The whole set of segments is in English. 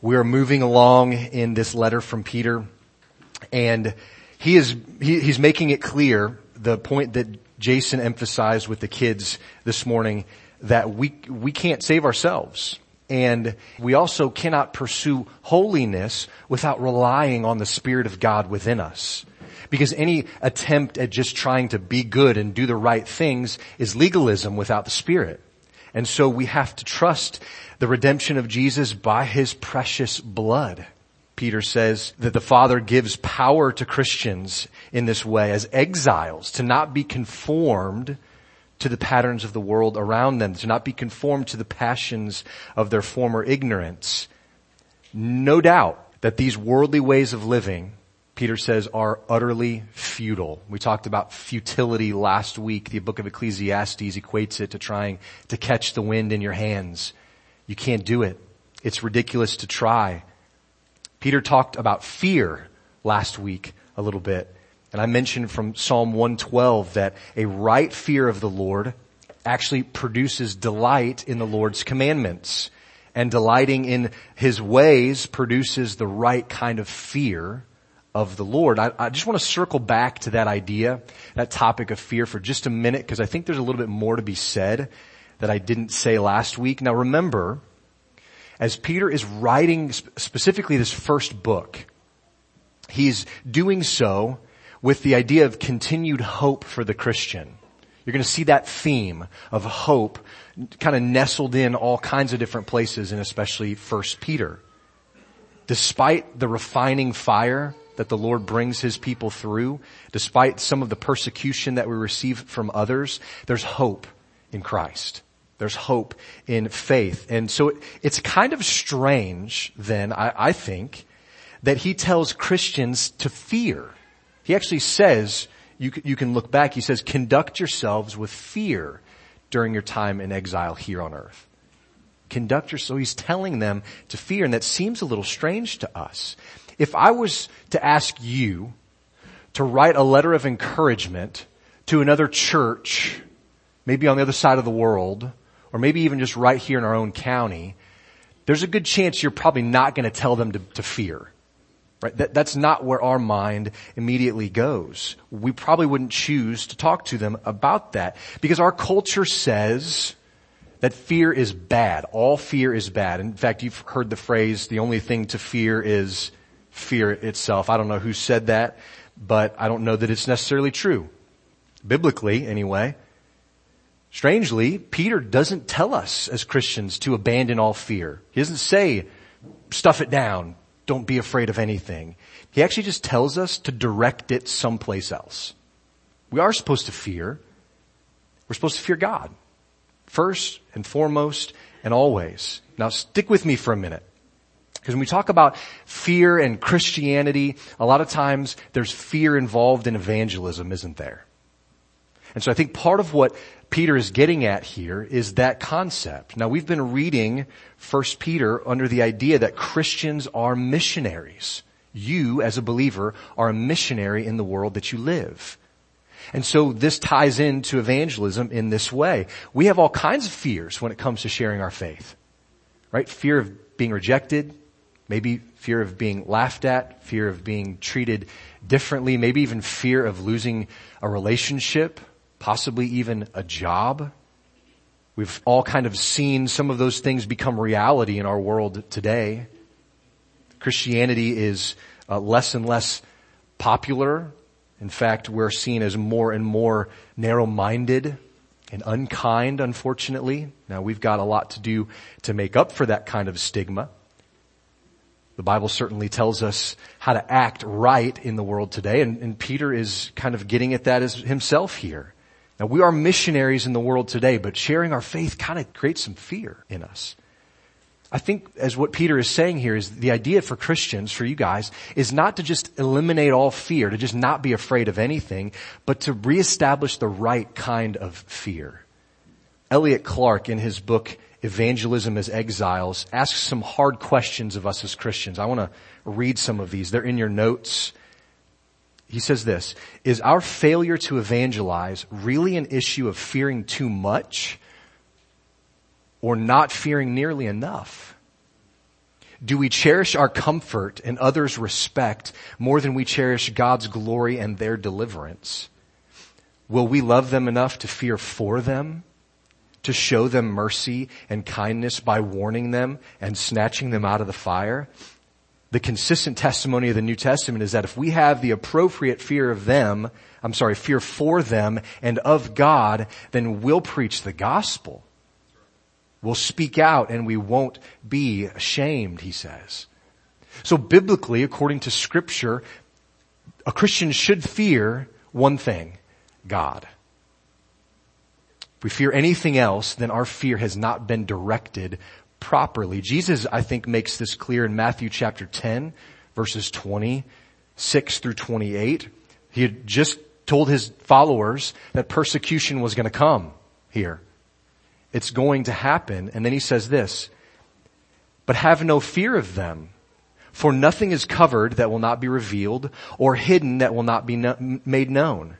We are moving along in this letter from Peter and he is, he, he's making it clear the point that Jason emphasized with the kids this morning that we, we can't save ourselves. And we also cannot pursue holiness without relying on the Spirit of God within us. Because any attempt at just trying to be good and do the right things is legalism without the Spirit. And so we have to trust the redemption of Jesus by His precious blood. Peter says that the Father gives power to Christians in this way as exiles to not be conformed to the patterns of the world around them, to not be conformed to the passions of their former ignorance. No doubt that these worldly ways of living, Peter says, are utterly futile. We talked about futility last week. The book of Ecclesiastes equates it to trying to catch the wind in your hands. You can't do it. It's ridiculous to try. Peter talked about fear last week a little bit. And I mentioned from Psalm 112 that a right fear of the Lord actually produces delight in the Lord's commandments. And delighting in His ways produces the right kind of fear of the Lord. I, I just want to circle back to that idea, that topic of fear for just a minute because I think there's a little bit more to be said that I didn't say last week. Now remember, as Peter is writing specifically this first book, he's doing so with the idea of continued hope for the Christian. You're going to see that theme of hope kind of nestled in all kinds of different places and especially first Peter. Despite the refining fire that the Lord brings his people through, despite some of the persecution that we receive from others, there's hope in Christ. There's hope in faith. And so it's kind of strange then, I, I think, that he tells Christians to fear. He actually says, you, you can look back, he says, conduct yourselves with fear during your time in exile here on earth. Conduct yourself. So he's telling them to fear, and that seems a little strange to us. If I was to ask you to write a letter of encouragement to another church, maybe on the other side of the world, or maybe even just right here in our own county, there's a good chance you're probably not going to tell them to, to fear. Right? That, that's not where our mind immediately goes. We probably wouldn't choose to talk to them about that because our culture says that fear is bad. All fear is bad. In fact, you've heard the phrase, the only thing to fear is fear itself. I don't know who said that, but I don't know that it's necessarily true. Biblically, anyway. Strangely, Peter doesn't tell us as Christians to abandon all fear. He doesn't say, stuff it down, don't be afraid of anything. He actually just tells us to direct it someplace else. We are supposed to fear. We're supposed to fear God. First and foremost and always. Now stick with me for a minute. Because when we talk about fear and Christianity, a lot of times there's fear involved in evangelism, isn't there? And so I think part of what Peter is getting at here is that concept. Now we've been reading 1 Peter under the idea that Christians are missionaries. You as a believer are a missionary in the world that you live. And so this ties into evangelism in this way. We have all kinds of fears when it comes to sharing our faith. Right? Fear of being rejected, maybe fear of being laughed at, fear of being treated differently, maybe even fear of losing a relationship possibly even a job. We've all kind of seen some of those things become reality in our world today. Christianity is uh, less and less popular. In fact, we're seen as more and more narrow-minded and unkind, unfortunately. Now we've got a lot to do to make up for that kind of stigma. The Bible certainly tells us how to act right in the world today, and, and Peter is kind of getting at that as himself here. Now we are missionaries in the world today, but sharing our faith kind of creates some fear in us. I think as what Peter is saying here is the idea for Christians, for you guys, is not to just eliminate all fear, to just not be afraid of anything, but to reestablish the right kind of fear. Elliot Clark in his book Evangelism as Exiles asks some hard questions of us as Christians. I want to read some of these. They're in your notes he says this, is our failure to evangelize really an issue of fearing too much or not fearing nearly enough? Do we cherish our comfort and others' respect more than we cherish God's glory and their deliverance? Will we love them enough to fear for them? To show them mercy and kindness by warning them and snatching them out of the fire? The consistent testimony of the New Testament is that if we have the appropriate fear of them, I'm sorry, fear for them and of God, then we'll preach the gospel. We'll speak out and we won't be ashamed, he says. So biblically, according to scripture, a Christian should fear one thing, God. If we fear anything else, then our fear has not been directed properly. Jesus, I think, makes this clear in Matthew chapter 10, verses 26 through 28. He had just told his followers that persecution was going to come here. It's going to happen. And then he says this, but have no fear of them. For nothing is covered that will not be revealed or hidden that will not be no- made known.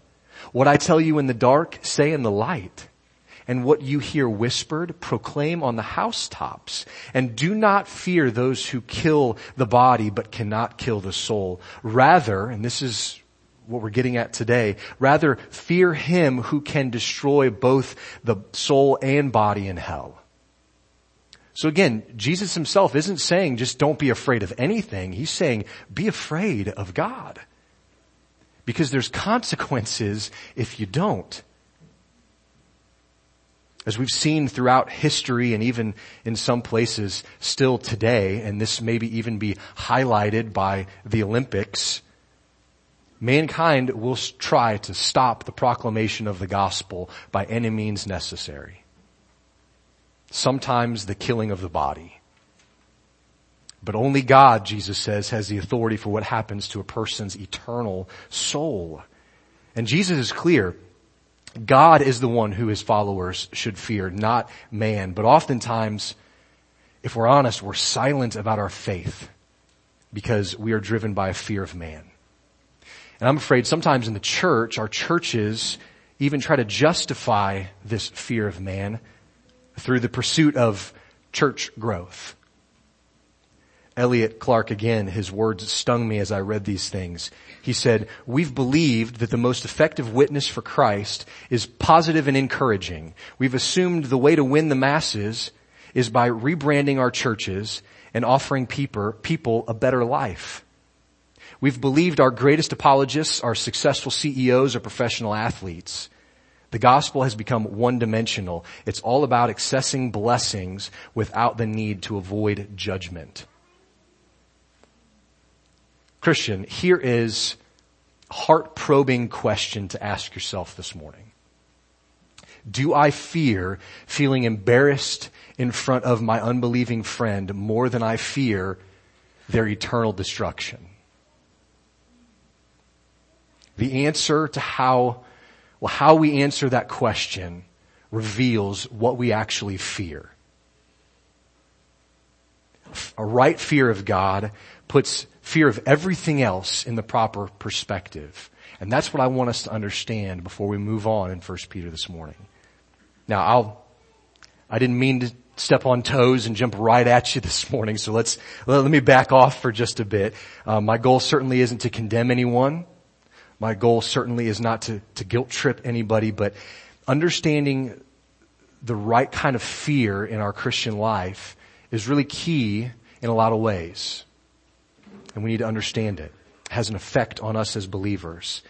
What I tell you in the dark, say in the light. And what you hear whispered, proclaim on the housetops. And do not fear those who kill the body but cannot kill the soul. Rather, and this is what we're getting at today. Rather, fear him who can destroy both the soul and body in hell. So again, Jesus himself isn't saying just don't be afraid of anything. He's saying be afraid of God. Because there's consequences if you don't. As we've seen throughout history and even in some places still today, and this maybe even be highlighted by the Olympics, mankind will try to stop the proclamation of the gospel by any means necessary. Sometimes the killing of the body. But only God, Jesus says, has the authority for what happens to a person's eternal soul. And Jesus is clear. God is the one who his followers should fear, not man. But oftentimes, if we're honest, we're silent about our faith because we are driven by a fear of man. And I'm afraid sometimes in the church, our churches even try to justify this fear of man through the pursuit of church growth. Elliot Clark again, his words stung me as I read these things. He said, we've believed that the most effective witness for Christ is positive and encouraging. We've assumed the way to win the masses is by rebranding our churches and offering people, a better life. We've believed our greatest apologists are successful CEOs or professional athletes. The gospel has become one dimensional. It's all about accessing blessings without the need to avoid judgment. Christian, here is a heart probing question to ask yourself this morning. Do I fear feeling embarrassed in front of my unbelieving friend more than I fear their eternal destruction? The answer to how, well, how we answer that question reveals what we actually fear. A right fear of God puts fear of everything else in the proper perspective. And that's what I want us to understand before we move on in 1 Peter this morning. Now I'll, I didn't mean to step on toes and jump right at you this morning, so let's, let, me back off for just a bit. Uh, my goal certainly isn't to condemn anyone. My goal certainly is not to, to guilt trip anybody, but understanding the right kind of fear in our Christian life is really key in a lot of ways. And we need to understand it. It has an effect on us as believers.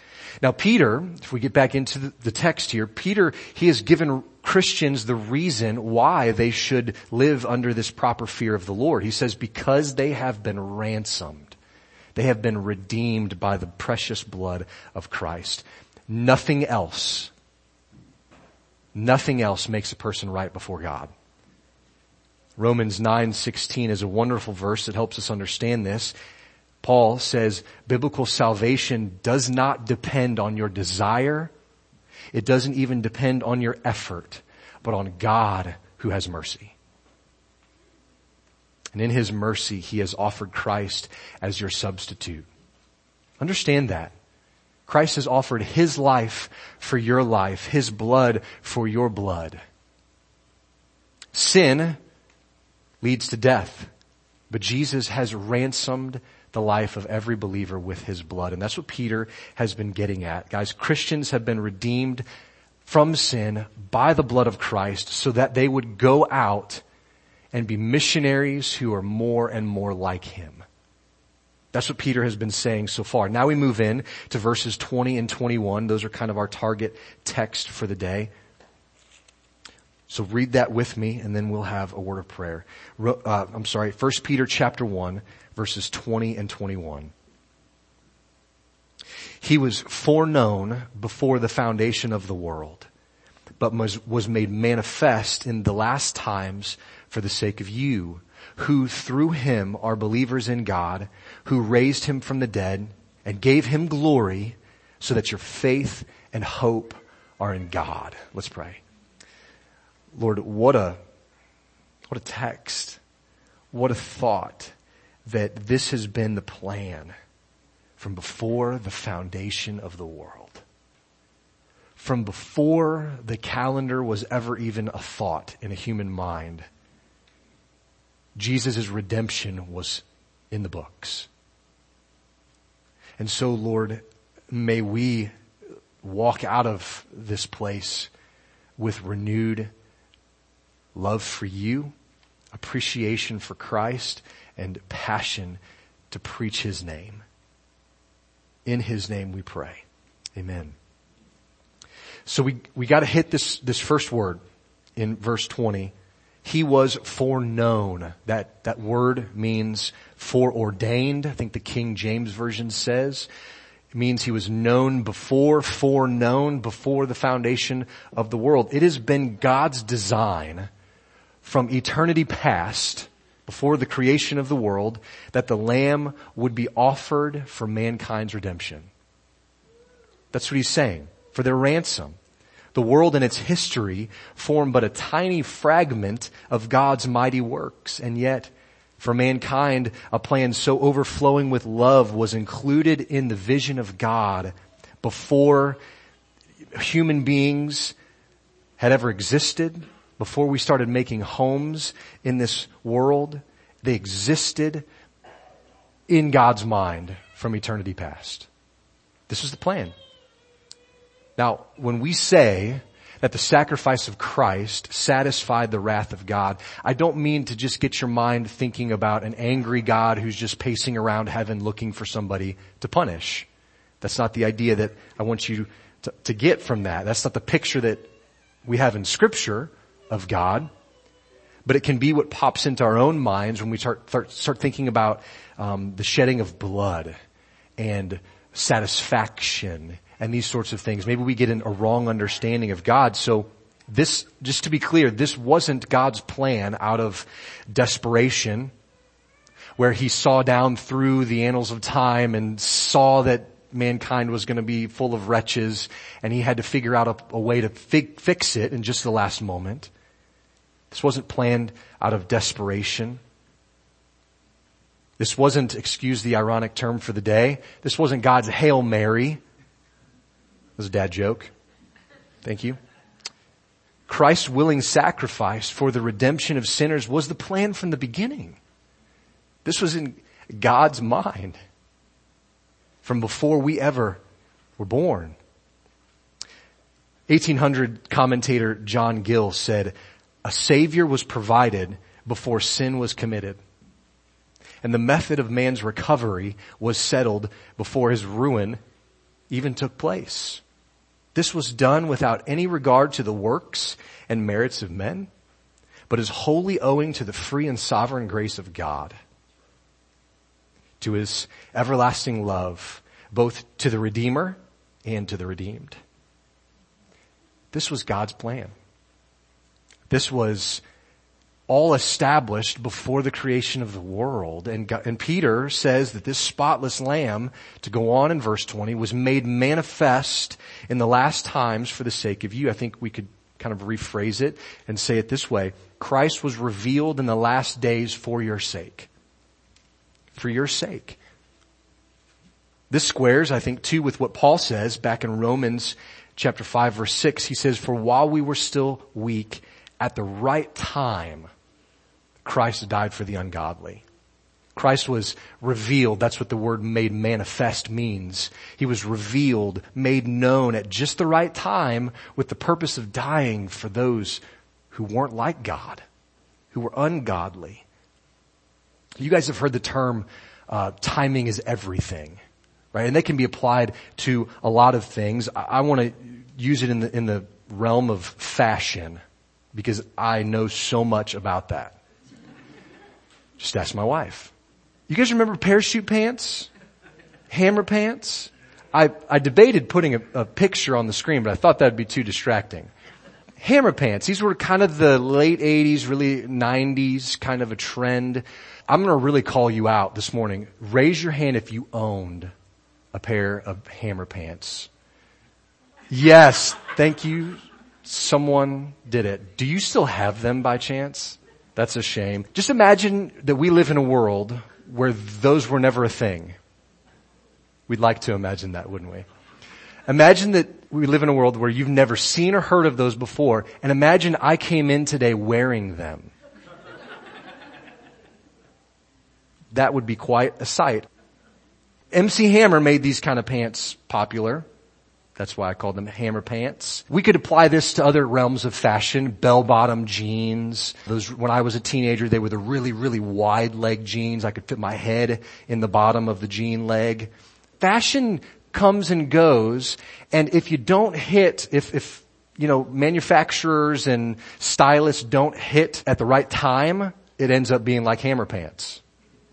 Now Peter, if we get back into the text here, Peter, he has given Christians the reason why they should live under this proper fear of the Lord. He says, because they have been ransomed. They have been redeemed by the precious blood of Christ. Nothing else, nothing else makes a person right before God. Romans 9:16 is a wonderful verse that helps us understand this. Paul says biblical salvation does not depend on your desire. It doesn't even depend on your effort, but on God who has mercy. And in His mercy, He has offered Christ as your substitute. Understand that. Christ has offered His life for your life, His blood for your blood. Sin leads to death. But Jesus has ransomed the life of every believer with his blood. And that's what Peter has been getting at. Guys, Christians have been redeemed from sin by the blood of Christ so that they would go out and be missionaries who are more and more like him. That's what Peter has been saying so far. Now we move in to verses 20 and 21. Those are kind of our target text for the day. So read that with me and then we'll have a word of prayer. Uh, I'm sorry, 1 Peter chapter 1 verses 20 and 21. He was foreknown before the foundation of the world, but was, was made manifest in the last times for the sake of you, who through him are believers in God, who raised him from the dead and gave him glory so that your faith and hope are in God. Let's pray. Lord, what a, what a text. What a thought that this has been the plan from before the foundation of the world. From before the calendar was ever even a thought in a human mind, Jesus' redemption was in the books. And so Lord, may we walk out of this place with renewed love for you, appreciation for Christ, and passion to preach His name. In His name we pray. Amen. So we, we gotta hit this, this first word in verse 20. He was foreknown. That, that word means foreordained. I think the King James Version says. It means he was known before, foreknown before the foundation of the world. It has been God's design from eternity past, before the creation of the world, that the Lamb would be offered for mankind's redemption. That's what he's saying. For their ransom. The world and its history form but a tiny fragment of God's mighty works, and yet, for mankind, a plan so overflowing with love was included in the vision of God before human beings had ever existed, before we started making homes in this world, they existed in God's mind from eternity past. This was the plan. Now, when we say that the sacrifice of Christ satisfied the wrath of God, I don't mean to just get your mind thinking about an angry God who's just pacing around heaven looking for somebody to punish. That's not the idea that I want you to, to get from that. That's not the picture that we have in scripture of God, but it can be what pops into our own minds when we start start, start thinking about um, the shedding of blood and satisfaction and these sorts of things. Maybe we get in a wrong understanding of God. So this, just to be clear, this wasn't God's plan out of desperation where he saw down through the annals of time and saw that mankind was going to be full of wretches and he had to figure out a, a way to fi- fix it in just the last moment. This wasn't planned out of desperation. This wasn't, excuse the ironic term for the day, this wasn't God's Hail Mary. It was a dad joke. Thank you. Christ's willing sacrifice for the redemption of sinners was the plan from the beginning. This was in God's mind from before we ever were born. 1800 commentator John Gill said, a savior was provided before sin was committed. And the method of man's recovery was settled before his ruin even took place. This was done without any regard to the works and merits of men, but is wholly owing to the free and sovereign grace of God, to his everlasting love, both to the Redeemer and to the redeemed. This was God's plan. This was all established before the creation of the world. And, God, and Peter says that this spotless lamb, to go on in verse 20, was made manifest in the last times for the sake of you. I think we could kind of rephrase it and say it this way. Christ was revealed in the last days for your sake. For your sake. This squares, I think, too, with what Paul says back in Romans chapter 5 verse 6. He says, for while we were still weak, at the right time, Christ died for the ungodly. Christ was revealed. That's what the word made manifest means. He was revealed, made known at just the right time with the purpose of dying for those who weren't like God, who were ungodly. You guys have heard the term, uh, timing is everything, right? And they can be applied to a lot of things. I, I want to use it in the, in the realm of fashion because I know so much about that. Just ask my wife. You guys remember parachute pants? Hammer pants? I, I debated putting a, a picture on the screen, but I thought that'd be too distracting. Hammer pants. These were kind of the late 80s, really 90s kind of a trend. I'm going to really call you out this morning. Raise your hand if you owned a pair of hammer pants. Yes, thank you. Someone did it. Do you still have them by chance? That's a shame. Just imagine that we live in a world where those were never a thing. We'd like to imagine that, wouldn't we? Imagine that we live in a world where you've never seen or heard of those before, and imagine I came in today wearing them. that would be quite a sight. MC Hammer made these kind of pants popular. That's why I called them hammer pants. We could apply this to other realms of fashion, bell-bottom jeans. Those, when I was a teenager, they were the really, really wide leg jeans. I could fit my head in the bottom of the jean leg. Fashion comes and goes, and if you don't hit, if, if, you know, manufacturers and stylists don't hit at the right time, it ends up being like hammer pants.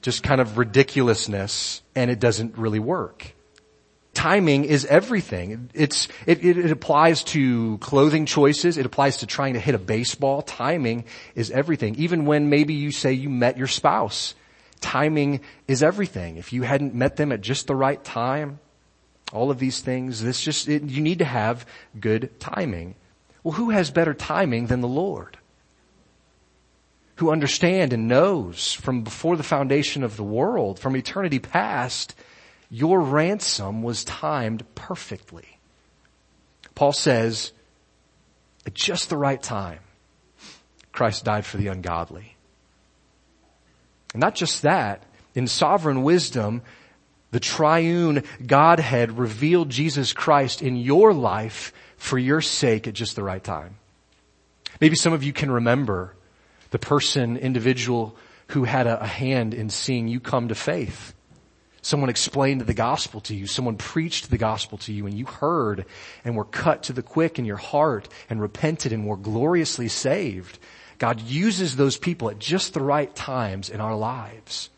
Just kind of ridiculousness, and it doesn't really work timing is everything. It's, it, it, it, applies to clothing choices. It applies to trying to hit a baseball. Timing is everything. Even when maybe you say you met your spouse, timing is everything. If you hadn't met them at just the right time, all of these things, this just, it, you need to have good timing. Well, who has better timing than the Lord? Who understand and knows from before the foundation of the world, from eternity past, your ransom was timed perfectly. Paul says, at just the right time, Christ died for the ungodly. And not just that, in sovereign wisdom, the triune Godhead revealed Jesus Christ in your life for your sake at just the right time. Maybe some of you can remember the person, individual who had a, hand in seeing you come to faith. Someone explained the gospel to you. Someone preached the gospel to you and you heard and were cut to the quick in your heart and repented and were gloriously saved. God uses those people at just the right times in our lives.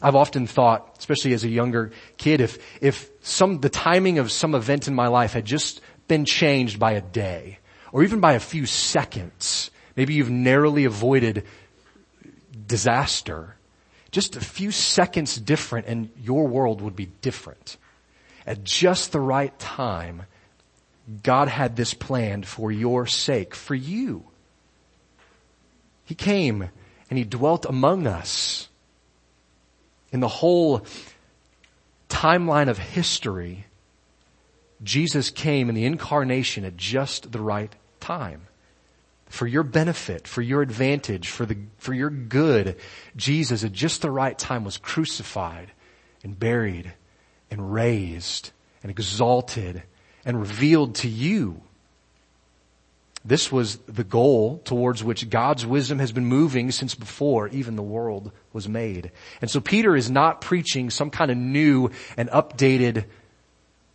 I've often thought, especially as a younger kid, if, if some, the timing of some event in my life had just been changed by a day or even by a few seconds, maybe you've narrowly avoided disaster just a few seconds different and your world would be different. At just the right time, God had this planned for your sake, for you. He came and He dwelt among us. In the whole timeline of history, Jesus came in the incarnation at just the right time for your benefit, for your advantage, for the, for your good, Jesus at just the right time was crucified and buried and raised and exalted and revealed to you. This was the goal towards which God's wisdom has been moving since before even the world was made. And so Peter is not preaching some kind of new and updated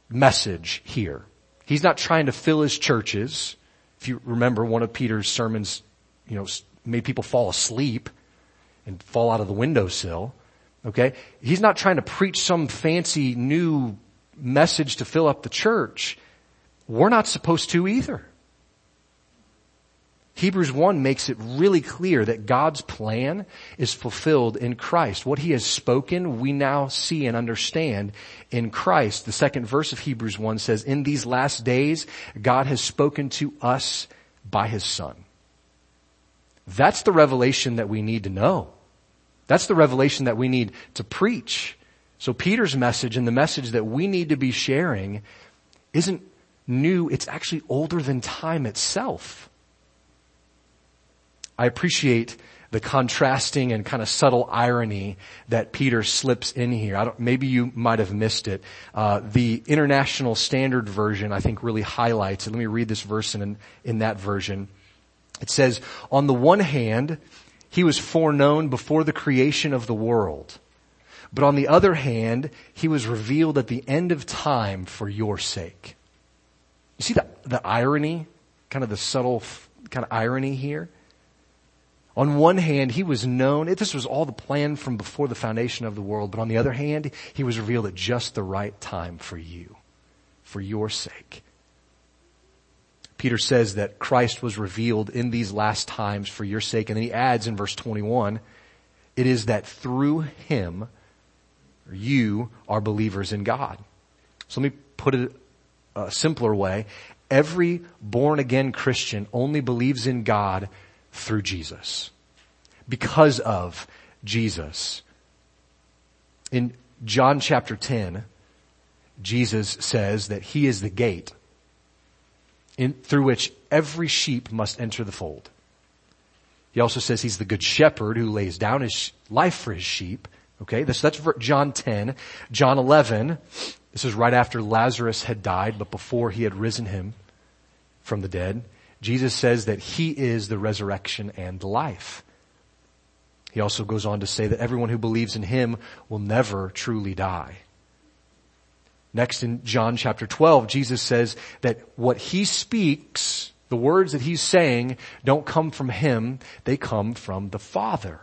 message here. He's not trying to fill his churches. If you remember, one of Peter's sermons, you know, made people fall asleep and fall out of the windowsill. Okay? He's not trying to preach some fancy new message to fill up the church. We're not supposed to either. Hebrews 1 makes it really clear that God's plan is fulfilled in Christ. What He has spoken, we now see and understand in Christ. The second verse of Hebrews 1 says, in these last days, God has spoken to us by His Son. That's the revelation that we need to know. That's the revelation that we need to preach. So Peter's message and the message that we need to be sharing isn't new, it's actually older than time itself. I appreciate the contrasting and kind of subtle irony that Peter slips in here. maybe you might have missed it. Uh, the International Standard Version, I think, really highlights it. Let me read this verse in, in that version. It says, on the one hand, he was foreknown before the creation of the world. But on the other hand, he was revealed at the end of time for your sake. You see the, the irony? Kind of the subtle kind of irony here? On one hand, he was known, this was all the plan from before the foundation of the world, but on the other hand, he was revealed at just the right time for you, for your sake. Peter says that Christ was revealed in these last times for your sake, and then he adds in verse 21, it is that through him, you are believers in God. So let me put it a simpler way. Every born again Christian only believes in God through Jesus. Because of Jesus. In John chapter 10, Jesus says that he is the gate in, through which every sheep must enter the fold. He also says he's the good shepherd who lays down his life for his sheep. Okay, this, that's John 10. John 11, this is right after Lazarus had died, but before he had risen him from the dead. Jesus says that He is the resurrection and life. He also goes on to say that everyone who believes in Him will never truly die. Next in John chapter 12, Jesus says that what He speaks, the words that He's saying, don't come from Him, they come from the Father.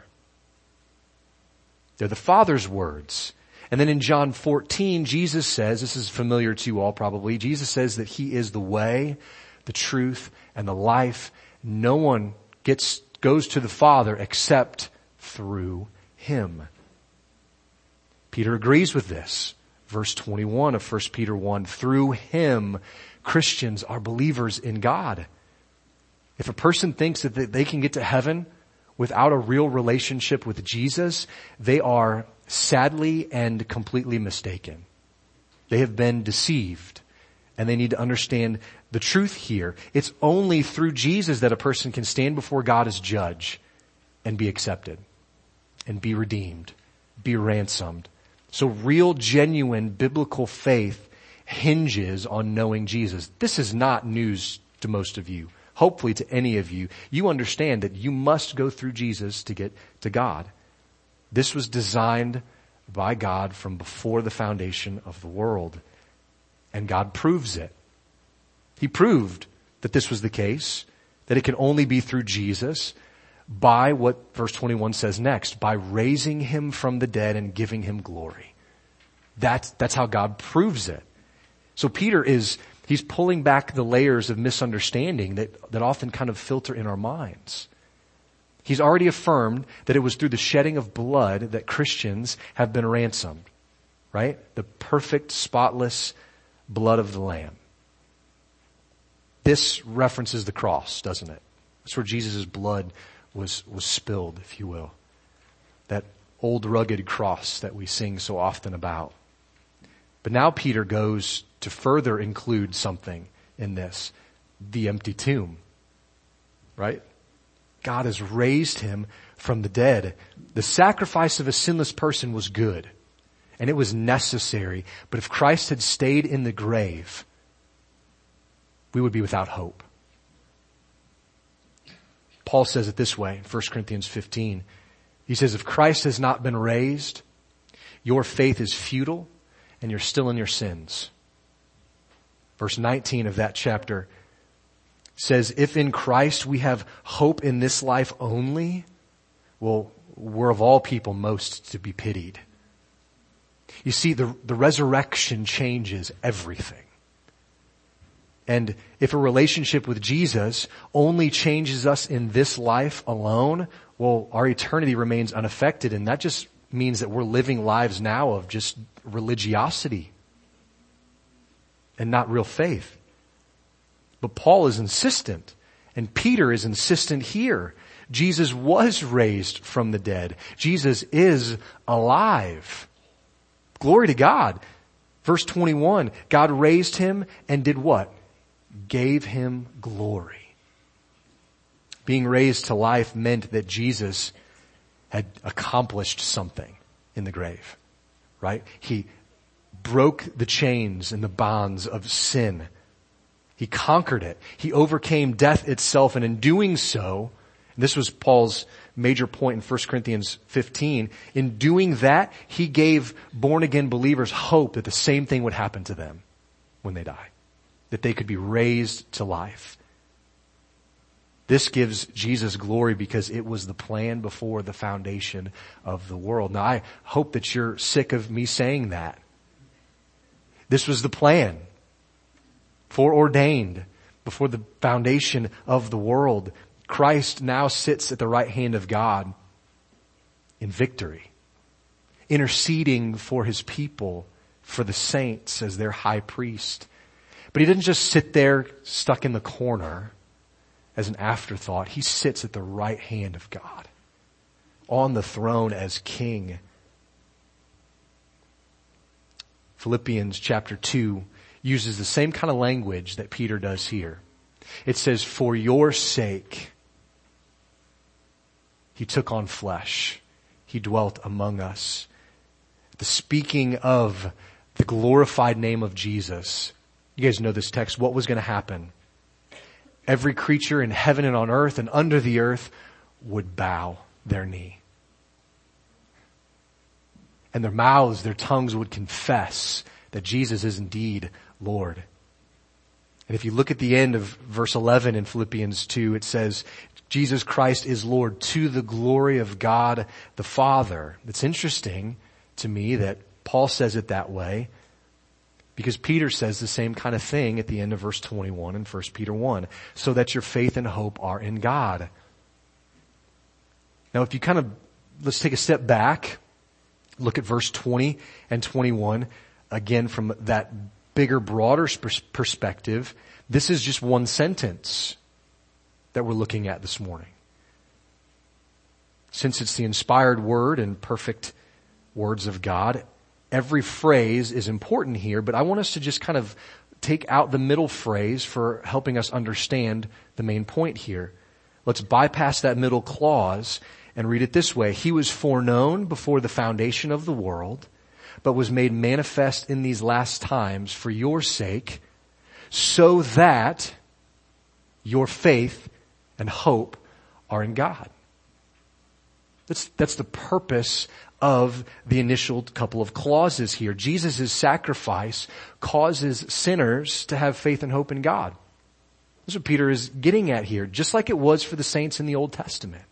They're the Father's words. And then in John 14, Jesus says, this is familiar to you all probably, Jesus says that He is the way, the truth, and the life. No one gets, goes to the Father except through Him. Peter agrees with this. Verse 21 of 1 Peter 1, through Him, Christians are believers in God. If a person thinks that they can get to heaven without a real relationship with Jesus, they are sadly and completely mistaken. They have been deceived and they need to understand the truth here. It's only through Jesus that a person can stand before God as judge and be accepted and be redeemed, be ransomed. So real, genuine biblical faith hinges on knowing Jesus. This is not news to most of you. Hopefully to any of you. You understand that you must go through Jesus to get to God. This was designed by God from before the foundation of the world. And God proves it. He proved that this was the case, that it can only be through Jesus by what verse 21 says next, by raising him from the dead and giving him glory. That's, that's how God proves it. So Peter is, he's pulling back the layers of misunderstanding that, that often kind of filter in our minds. He's already affirmed that it was through the shedding of blood that Christians have been ransomed. Right? The perfect, spotless blood of the Lamb. This references the cross, doesn't it? That's where Jesus' blood was, was spilled, if you will. That old rugged cross that we sing so often about. But now Peter goes to further include something in this. The empty tomb. Right? God has raised him from the dead. The sacrifice of a sinless person was good and it was necessary. But if Christ had stayed in the grave, we would be without hope. Paul says it this way, in 1 Corinthians 15. He says, if Christ has not been raised, your faith is futile and you're still in your sins. Verse 19 of that chapter says, if in Christ we have hope in this life only, well, we're of all people most to be pitied. You see, the, the resurrection changes everything. And if a relationship with Jesus only changes us in this life alone, well, our eternity remains unaffected and that just means that we're living lives now of just religiosity and not real faith. But Paul is insistent and Peter is insistent here. Jesus was raised from the dead. Jesus is alive. Glory to God. Verse 21, God raised him and did what? gave him glory. Being raised to life meant that Jesus had accomplished something in the grave, right? He broke the chains and the bonds of sin. He conquered it. He overcame death itself and in doing so, this was Paul's major point in 1 Corinthians 15. In doing that, he gave born again believers hope that the same thing would happen to them when they die. That they could be raised to life. This gives Jesus glory because it was the plan before the foundation of the world. Now I hope that you're sick of me saying that. This was the plan foreordained before the foundation of the world. Christ now sits at the right hand of God in victory, interceding for his people, for the saints as their high priest. But he didn't just sit there stuck in the corner as an afterthought. He sits at the right hand of God on the throne as king. Philippians chapter 2 uses the same kind of language that Peter does here. It says, for your sake, he took on flesh. He dwelt among us. The speaking of the glorified name of Jesus. You guys know this text. What was going to happen? every creature in heaven and on earth and under the earth would bow their knee. And their mouths, their tongues would confess that Jesus is indeed Lord. And if you look at the end of verse 11 in Philippians 2, it says, Jesus Christ is Lord to the glory of God the Father. It's interesting to me that Paul says it that way because Peter says the same kind of thing at the end of verse 21 in 1 Peter 1. So that your faith and hope are in God. Now if you kind of, let's take a step back, look at verse 20 and 21, again from that bigger, broader perspective, this is just one sentence that we're looking at this morning. Since it's the inspired word and perfect words of God, every phrase is important here, but I want us to just kind of take out the middle phrase for helping us understand the main point here. Let's bypass that middle clause and read it this way. He was foreknown before the foundation of the world, but was made manifest in these last times for your sake, so that your faith and hope are in God. That's, that's the purpose of the initial couple of clauses here. Jesus' sacrifice causes sinners to have faith and hope in God. That's what Peter is getting at here, just like it was for the saints in the Old Testament.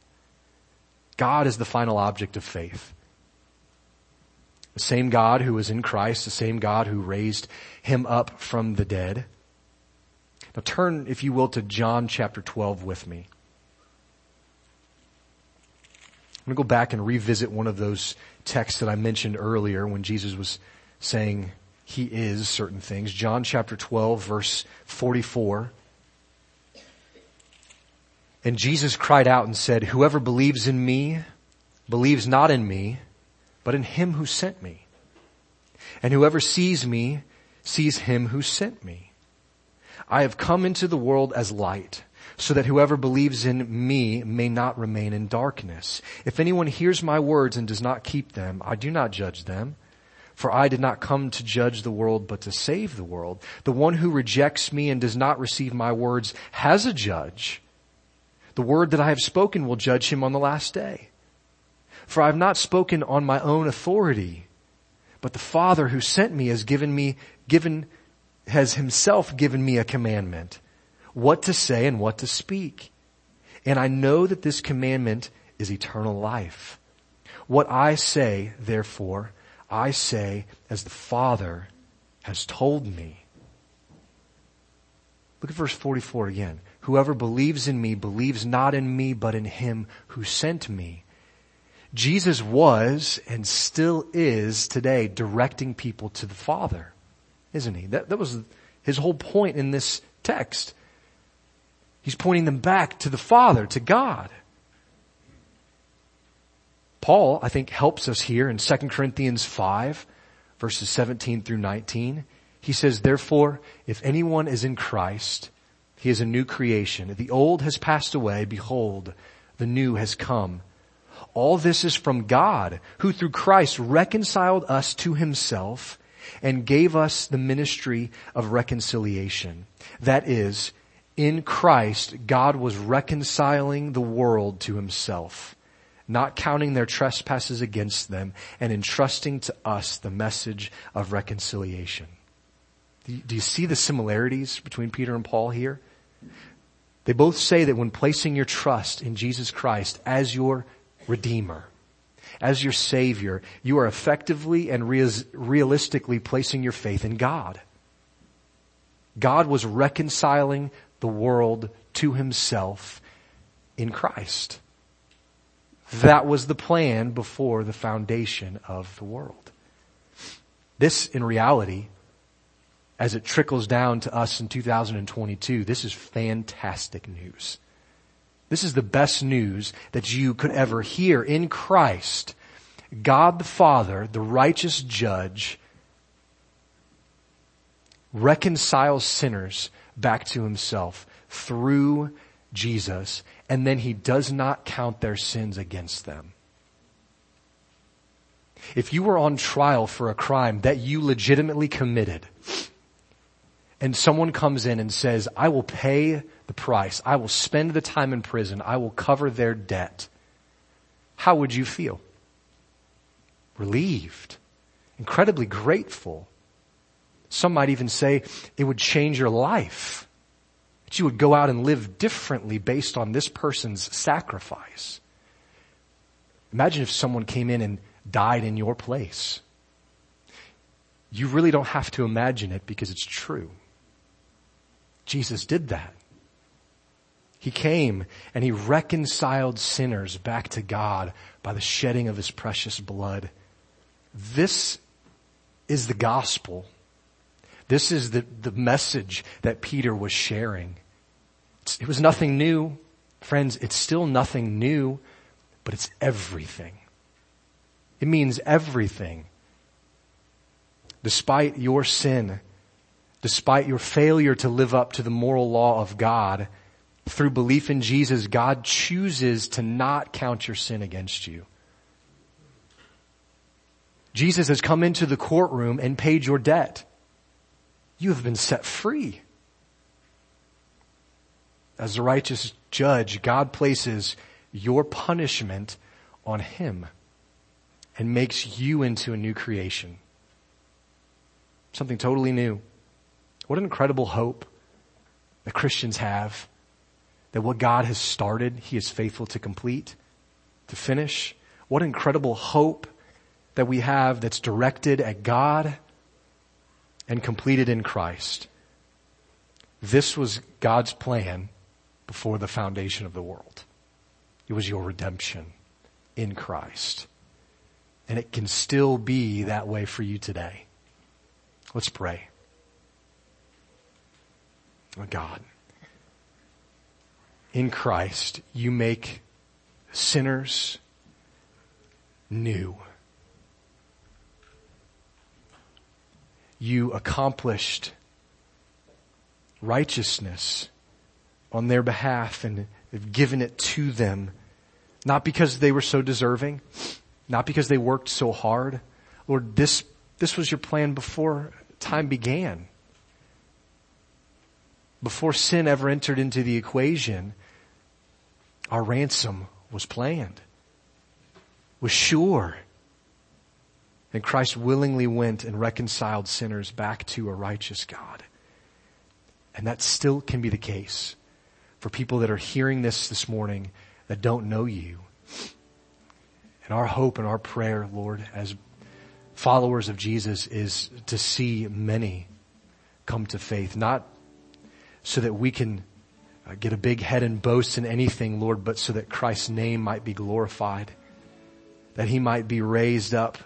God is the final object of faith. Same God who was in Christ, the same God who raised him up from the dead. Now turn, if you will, to John chapter 12 with me. I'm going to go back and revisit one of those texts that I mentioned earlier when Jesus was saying he is certain things. John chapter 12 verse 44. And Jesus cried out and said, whoever believes in me believes not in me, but in him who sent me. And whoever sees me sees him who sent me. I have come into the world as light so that whoever believes in me may not remain in darkness. If anyone hears my words and does not keep them, I do not judge them. For I did not come to judge the world, but to save the world. The one who rejects me and does not receive my words has a judge. The word that I have spoken will judge him on the last day. For I have not spoken on my own authority, but the Father who sent me has given me, given, has himself given me a commandment what to say and what to speak. And I know that this commandment is eternal life. What I say, therefore, I say as the Father has told me. Look at verse 44 again. Whoever believes in me believes not in me, but in him who sent me. Jesus was and still is today directing people to the Father, isn't he? That, that was his whole point in this text. He's pointing them back to the Father, to God. Paul, I think, helps us here in 2 Corinthians 5, verses 17 through 19. He says, therefore, if anyone is in Christ, he is a new creation. The old has passed away. Behold, the new has come. All this is from God, who through Christ reconciled us to himself and gave us the ministry of reconciliation. That is, in Christ, God was reconciling the world to himself, not counting their trespasses against them and entrusting to us the message of reconciliation. Do you see the similarities between Peter and Paul here? They both say that when placing your trust in Jesus Christ as your Redeemer, as your Savior, you are effectively and realistically placing your faith in God. God was reconciling the world to himself in Christ. That was the plan before the foundation of the world. This, in reality, as it trickles down to us in 2022, this is fantastic news. This is the best news that you could ever hear in Christ. God the Father, the righteous judge, reconciles sinners back to himself through Jesus, and then he does not count their sins against them. If you were on trial for a crime that you legitimately committed, and someone comes in and says, I will pay the price. I will spend the time in prison. I will cover their debt. How would you feel? Relieved. Incredibly grateful. Some might even say it would change your life. That you would go out and live differently based on this person's sacrifice. Imagine if someone came in and died in your place. You really don't have to imagine it because it's true. Jesus did that. He came and he reconciled sinners back to God by the shedding of his precious blood. This is the gospel. This is the, the message that Peter was sharing. It was nothing new. Friends, it's still nothing new, but it's everything. It means everything. Despite your sin, despite your failure to live up to the moral law of God, through belief in Jesus, God chooses to not count your sin against you. Jesus has come into the courtroom and paid your debt. You have been set free. As a righteous judge, God places your punishment on Him and makes you into a new creation. Something totally new. What an incredible hope that Christians have that what God has started, He is faithful to complete, to finish. What incredible hope that we have that's directed at God and completed in Christ. This was God's plan before the foundation of the world. It was your redemption in Christ. And it can still be that way for you today. Let's pray. Oh God, in Christ, you make sinners new. You accomplished righteousness on their behalf and have given it to them, not because they were so deserving, not because they worked so hard. Lord, this, this was your plan before time began before sin ever entered into the equation, our ransom was planned, was sure. And Christ willingly went and reconciled sinners back to a righteous God. And that still can be the case for people that are hearing this this morning that don't know you. And our hope and our prayer, Lord, as followers of Jesus is to see many come to faith, not so that we can uh, get a big head and boast in anything, Lord, but so that Christ's name might be glorified, that he might be raised up.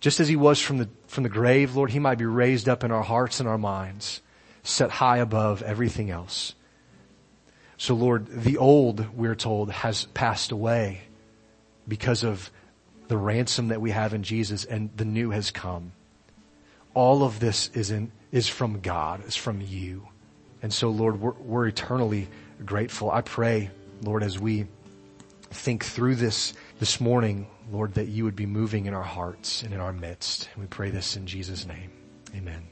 Just as he was from the, from the grave, Lord, he might be raised up in our hearts and our minds, set high above everything else. So Lord, the old, we're told, has passed away because of the ransom that we have in Jesus and the new has come. All of this is in, is from God, is from you. And so, Lord, we're, we're eternally grateful. I pray, Lord, as we think through this this morning, Lord, that you would be moving in our hearts and in our midst. And we pray this in Jesus' name. Amen.